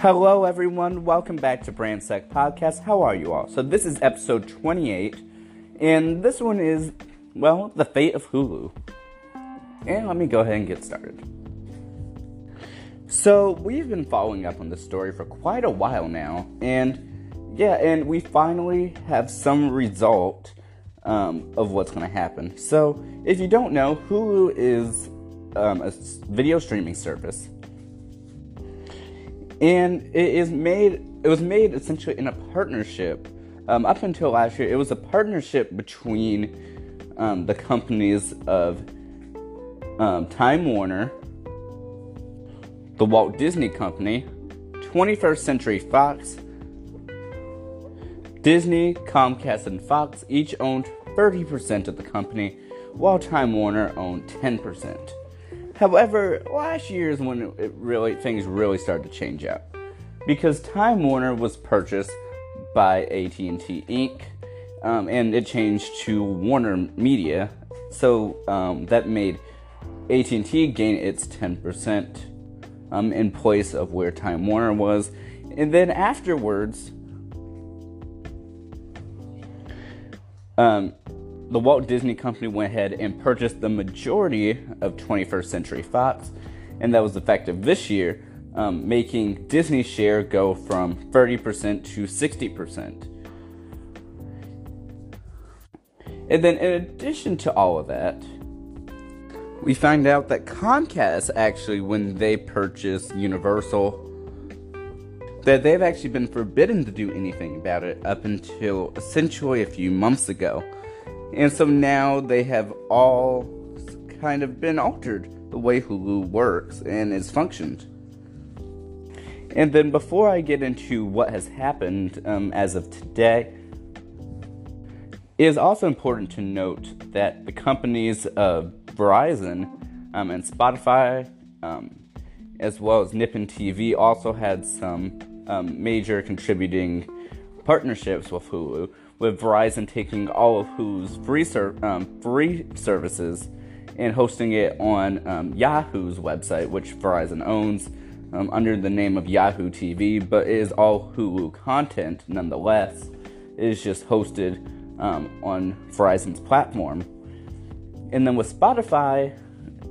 Hello, everyone. Welcome back to Brand Sec Podcast. How are you all? So, this is episode 28, and this one is, well, the fate of Hulu. And let me go ahead and get started. So, we've been following up on this story for quite a while now, and yeah, and we finally have some result um, of what's going to happen. So, if you don't know, Hulu is um, a video streaming service and it is made it was made essentially in a partnership. Um, up until last year it was a partnership between um, the companies of um, time warner the walt disney company 21st century fox disney comcast and fox each owned 30% of the company while time warner owned 10% However, last year is when it really things really started to change up. Because Time Warner was purchased by AT&T Inc. Um, and it changed to Warner Media, so um, that made AT&T gain its 10% um, in place of where Time Warner was, and then afterwards, um, the Walt Disney Company went ahead and purchased the majority of 21st Century Fox, and that was effective this year, um, making Disney's share go from 30% to 60%. And then, in addition to all of that, we find out that Comcast actually, when they purchased Universal, that they've actually been forbidden to do anything about it up until essentially a few months ago. And so now they have all kind of been altered the way Hulu works and is functioned. And then before I get into what has happened um, as of today, it is also important to note that the companies of Verizon um, and Spotify, um, as well as Nippon TV, also had some um, major contributing partnerships with Hulu, with Verizon taking all of Hulu's free, ser- um, free services and hosting it on um, Yahoo's website, which Verizon owns um, under the name of Yahoo TV, but it is all Hulu content nonetheless. It is just hosted um, on Verizon's platform. And then with Spotify,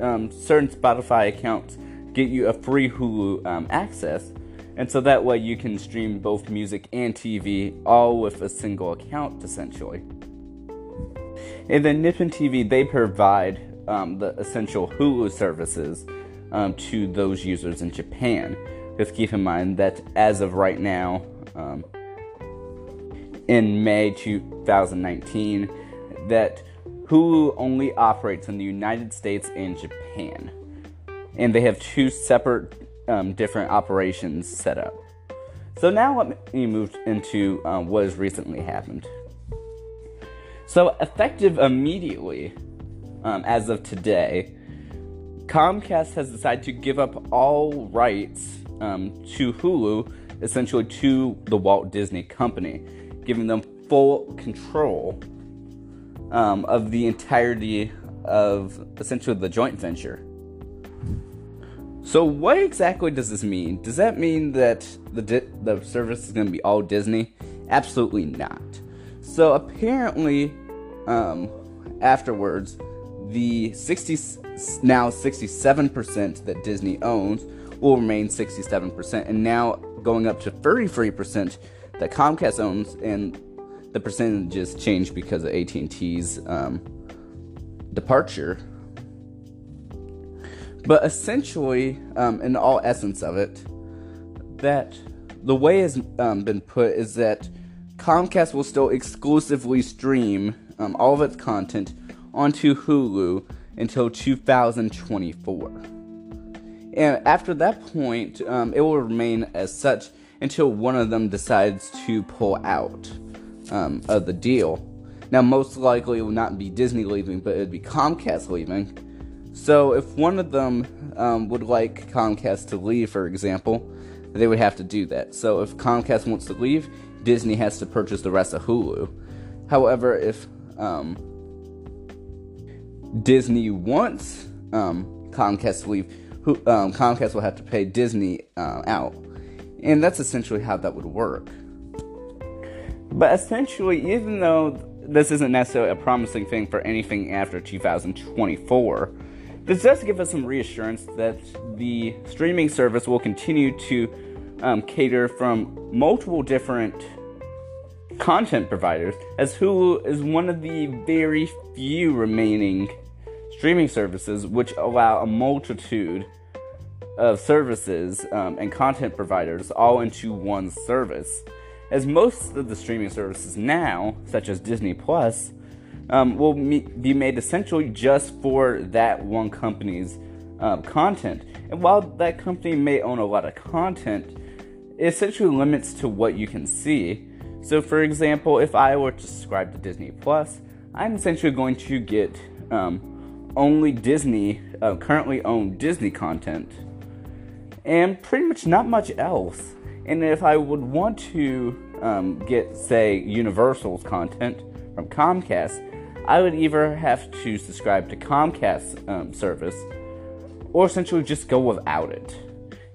um, certain Spotify accounts get you a free Hulu um, access and so that way you can stream both music and TV all with a single account essentially. And then Nippon TV, they provide um, the essential Hulu services um, to those users in Japan. Just keep in mind that as of right now, um, in May 2019, that Hulu only operates in the United States and Japan. And they have two separate um, different operations set up. So now let me move into um, what has recently happened. So, effective immediately, um, as of today, Comcast has decided to give up all rights um, to Hulu, essentially to the Walt Disney Company, giving them full control um, of the entirety of essentially the joint venture. So, what exactly does this mean? Does that mean that the di- the service is going to be all Disney? Absolutely not. So, apparently, um, afterwards, the 60 now 67% that Disney owns will remain 67%, and now going up to 33% that Comcast owns, and the percentages change because of AT&T's um, departure but essentially, um, in all essence of it, that the way has um, been put is that Comcast will still exclusively stream um, all of its content onto Hulu until 2024. And after that point, um, it will remain as such until one of them decides to pull out um, of the deal. Now, most likely it will not be Disney leaving, but it would be Comcast leaving so if one of them um, would like Comcast to leave, for example, they would have to do that. So if Comcast wants to leave, Disney has to purchase the rest of Hulu. However, if um, Disney wants um, Comcast to leave, um, Comcast will have to pay Disney uh, out. And that's essentially how that would work. But essentially, even though this isn't necessarily a promising thing for anything after 2024, this does give us some reassurance that the streaming service will continue to um, cater from multiple different content providers, as Hulu is one of the very few remaining streaming services which allow a multitude of services um, and content providers all into one service. As most of the streaming services now, such as Disney Plus, um, will me- be made essentially just for that one company's um, content. And while that company may own a lot of content, it essentially limits to what you can see. So, for example, if I were to subscribe to Disney Plus, I'm essentially going to get um, only Disney, uh, currently owned Disney content, and pretty much not much else. And if I would want to um, get, say, Universal's content from Comcast, I would either have to subscribe to Comcast um, service or essentially just go without it.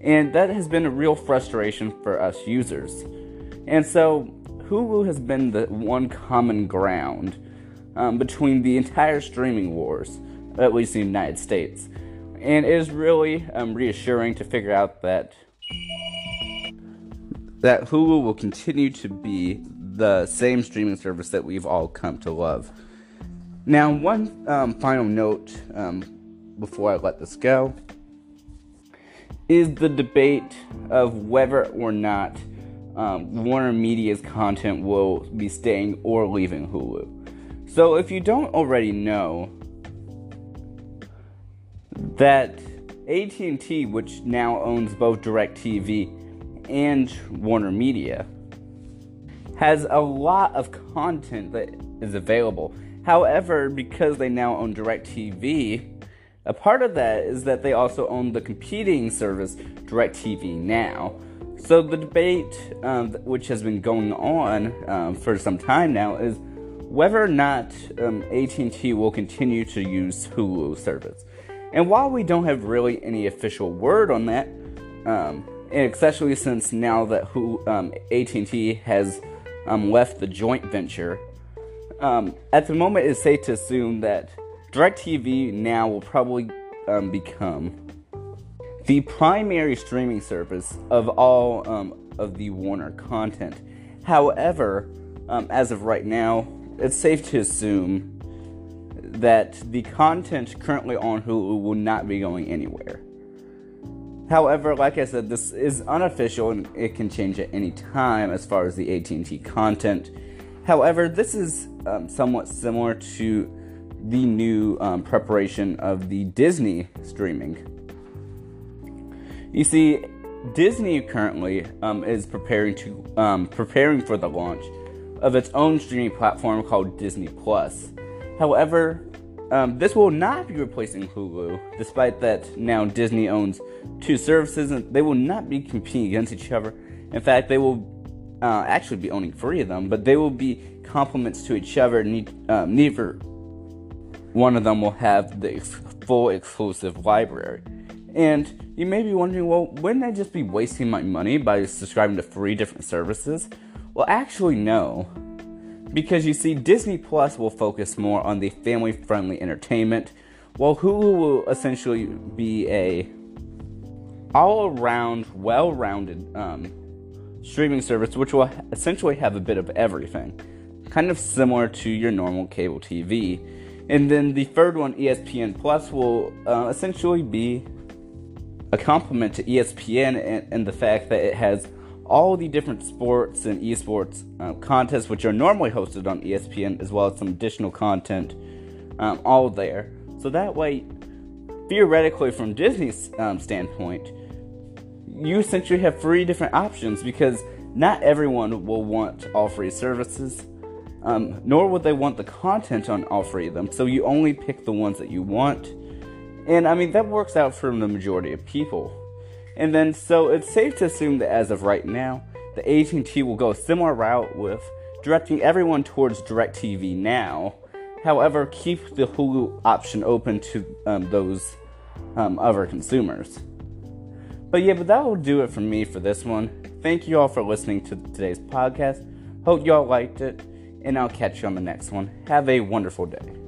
And that has been a real frustration for us users. And so Hulu has been the one common ground um, between the entire streaming wars, at least in the United States. And it is really um, reassuring to figure out that that Hulu will continue to be the same streaming service that we've all come to love. Now, one um, final note um, before I let this go is the debate of whether or not um, Warner Media's content will be staying or leaving Hulu. So, if you don't already know that AT&T, which now owns both DirecTV and Warner Media, has a lot of content that is available. However, because they now own DirecTV, a part of that is that they also own the competing service DirecTV Now. So the debate, um, which has been going on um, for some time now, is whether or not um, AT&T will continue to use Hulu service. And while we don't have really any official word on that, um, especially since now that who um, AT&T has um, left the joint venture, at the moment it's safe to assume that DirecTV now will probably become the primary streaming service of all um, of the Warner content. However, um, as of right now, it's safe to assume that the content currently on Hulu will not be going anywhere. However, like I said, this is unofficial and it can change at any time as far as the AT&T content. However, this is um, somewhat similar to the new um, preparation of the Disney streaming you see, Disney currently um, is preparing to um, preparing for the launch of its own streaming platform called Disney Plus. However, um, this will not be replacing Hulu, despite that now Disney owns two services and they will not be competing against each other. In fact, they will uh, actually be owning three of them, but they will be complements to each other. Um, neither one of them will have the ex- full exclusive library. And you may be wondering, well, wouldn't I just be wasting my money by subscribing to three different services? Well, actually, no. Because you see, Disney Plus will focus more on the family friendly entertainment, while Hulu will essentially be a all around, well rounded um, streaming service, which will essentially have a bit of everything, kind of similar to your normal cable TV. And then the third one, ESPN Plus, will uh, essentially be a complement to ESPN and, the fact that it has all the different sports and esports uh, contests which are normally hosted on ESPN, as well as some additional content, um, all there. So that way, theoretically, from Disney's um, standpoint, you essentially have three different options because not everyone will want all free services, um, nor would they want the content on all three of them. So you only pick the ones that you want and I mean, that works out for the majority of people. And then, so it's safe to assume that as of right now, the AT&T will go a similar route with directing everyone towards DirecTV now. However, keep the Hulu option open to um, those um, other consumers. But yeah, but that will do it for me for this one. thank you all for listening to today's podcast. Hope y'all liked it, and I'll catch you on the next one. Have a wonderful day.